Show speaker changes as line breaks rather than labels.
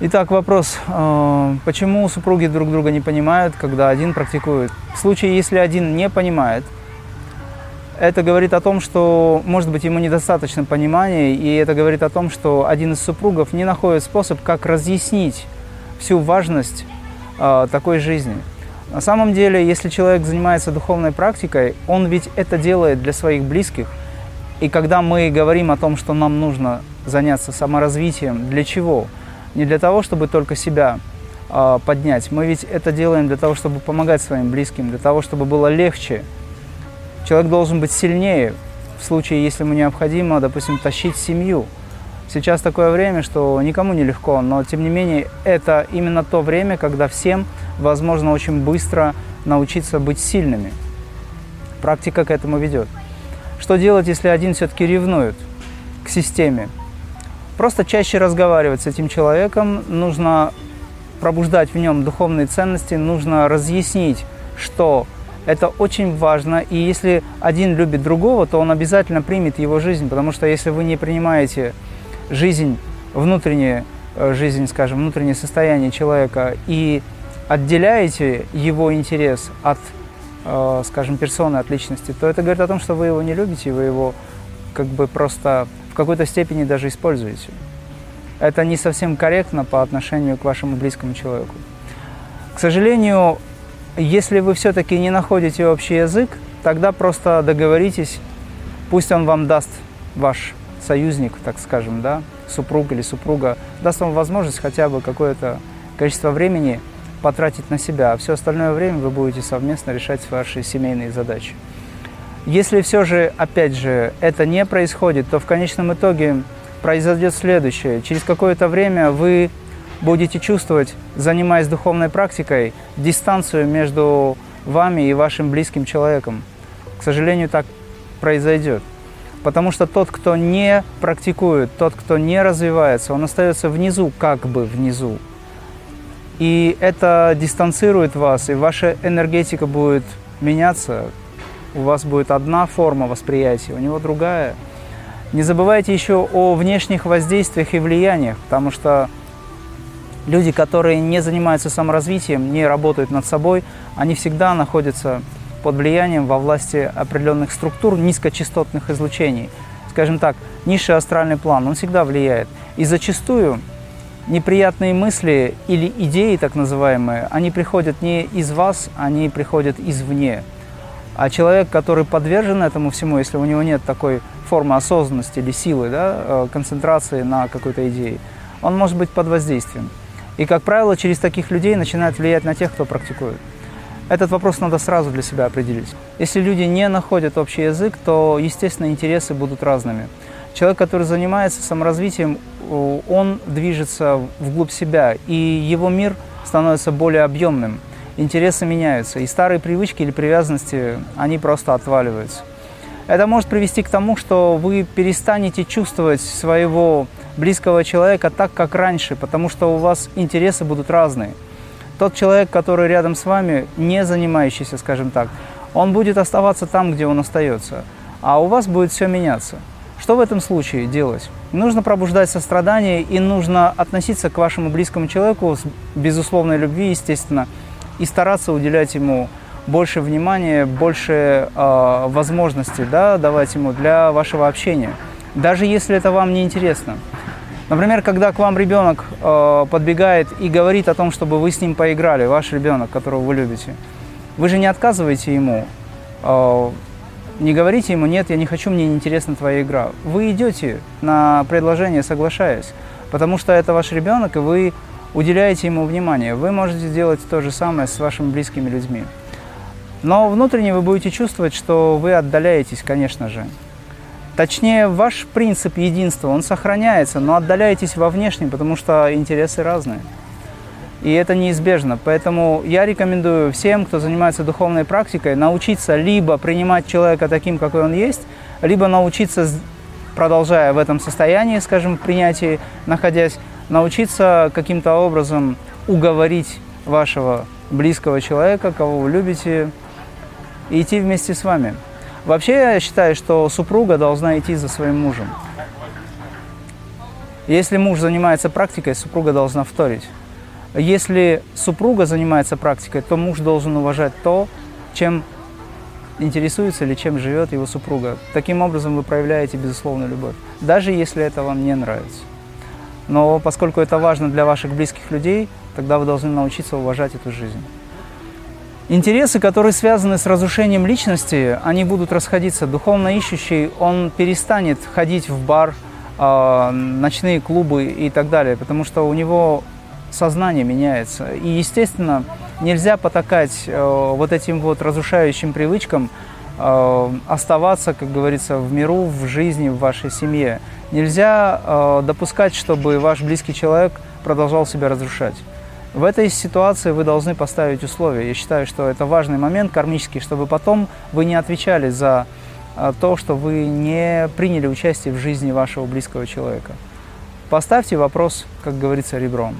Итак, вопрос. э, Почему супруги друг друга не понимают, когда один практикует? В случае, если один не понимает, это говорит о том, что, может быть, ему недостаточно понимания, и это говорит о том, что один из супругов не находит способ, как разъяснить всю важность э, такой жизни. На самом деле, если человек занимается духовной практикой, он ведь это делает для своих близких. И когда мы говорим о том, что нам нужно заняться саморазвитием, для чего? Не для того, чтобы только себя э, поднять. Мы ведь это делаем для того, чтобы помогать своим близким, для того, чтобы было легче. Человек должен быть сильнее в случае, если ему необходимо, допустим, тащить семью. Сейчас такое время, что никому не легко, но тем не менее это именно то время, когда всем возможно очень быстро научиться быть сильными. Практика к этому ведет. Что делать, если один все-таки ревнует к системе? Просто чаще разговаривать с этим человеком, нужно пробуждать в нем духовные ценности, нужно разъяснить, что это очень важно, и если один любит другого, то он обязательно примет его жизнь, потому что если вы не принимаете жизнь, внутреннюю э, жизнь, скажем, внутреннее состояние человека и отделяете его интерес от, э, скажем, персоны, от личности, то это говорит о том, что вы его не любите, вы его как бы просто в какой-то степени даже используете. Это не совсем корректно по отношению к вашему близкому человеку. К сожалению, если вы все-таки не находите общий язык, тогда просто договоритесь, пусть он вам даст ваш союзник, так скажем, да, супруг или супруга, даст вам возможность хотя бы какое-то количество времени потратить на себя, а все остальное время вы будете совместно решать ваши семейные задачи. Если все же, опять же, это не происходит, то в конечном итоге произойдет следующее. Через какое-то время вы будете чувствовать, занимаясь духовной практикой, дистанцию между вами и вашим близким человеком. К сожалению, так произойдет. Потому что тот, кто не практикует, тот, кто не развивается, он остается внизу, как бы внизу. И это дистанцирует вас, и ваша энергетика будет меняться. У вас будет одна форма восприятия, у него другая. Не забывайте еще о внешних воздействиях и влияниях, потому что люди, которые не занимаются саморазвитием, не работают над собой, они всегда находятся под влиянием во власти определенных структур низкочастотных излучений. Скажем так, низший астральный план, он всегда влияет. И зачастую неприятные мысли или идеи так называемые, они приходят не из вас, они приходят извне. А человек, который подвержен этому всему, если у него нет такой формы осознанности или силы, да, э, концентрации на какой-то идее, он может быть под воздействием. И, как правило, через таких людей начинает влиять на тех, кто практикует. Этот вопрос надо сразу для себя определить. Если люди не находят общий язык, то, естественно, интересы будут разными. Человек, который занимается саморазвитием, он движется вглубь себя, и его мир становится более объемным. Интересы меняются, и старые привычки или привязанности, они просто отваливаются. Это может привести к тому, что вы перестанете чувствовать своего близкого человека так, как раньше, потому что у вас интересы будут разные. Тот человек, который рядом с вами, не занимающийся, скажем так, он будет оставаться там, где он остается, а у вас будет все меняться. Что в этом случае делать? Нужно пробуждать сострадание и нужно относиться к вашему близкому человеку с безусловной любви, естественно, и стараться уделять ему больше внимания, больше э, возможностей да, давать ему для вашего общения, даже если это вам не интересно. Например, когда к вам ребенок э, подбегает и говорит о том, чтобы вы с ним поиграли, ваш ребенок, которого вы любите, вы же не отказываете ему, э, не говорите ему, нет, я не хочу, мне не интересна твоя игра. Вы идете на предложение, соглашаясь, потому что это ваш ребенок, и вы уделяете ему внимание. Вы можете сделать то же самое с вашими близкими людьми. Но внутренне вы будете чувствовать, что вы отдаляетесь, конечно же. Точнее, ваш принцип единства, он сохраняется, но отдаляетесь во внешнем, потому что интересы разные. И это неизбежно. Поэтому я рекомендую всем, кто занимается духовной практикой, научиться либо принимать человека таким, какой он есть, либо научиться, продолжая в этом состоянии, скажем, принятии, находясь, научиться каким-то образом уговорить вашего близкого человека, кого вы любите, и идти вместе с вами. Вообще я считаю, что супруга должна идти за своим мужем. Если муж занимается практикой, супруга должна вторить. Если супруга занимается практикой, то муж должен уважать то, чем интересуется или чем живет его супруга. Таким образом вы проявляете безусловную любовь, даже если это вам не нравится. Но поскольку это важно для ваших близких людей, тогда вы должны научиться уважать эту жизнь. Интересы, которые связаны с разрушением личности, они будут расходиться. Духовно ищущий, он перестанет ходить в бар, э, ночные клубы и так далее, потому что у него сознание меняется. И, естественно, нельзя потакать э, вот этим вот разрушающим привычкам, э, оставаться, как говорится, в миру, в жизни, в вашей семье. Нельзя э, допускать, чтобы ваш близкий человек продолжал себя разрушать. В этой ситуации вы должны поставить условия. Я считаю, что это важный момент кармический, чтобы потом вы не отвечали за э, то, что вы не приняли участие в жизни вашего близкого человека. Поставьте вопрос, как говорится, ребром.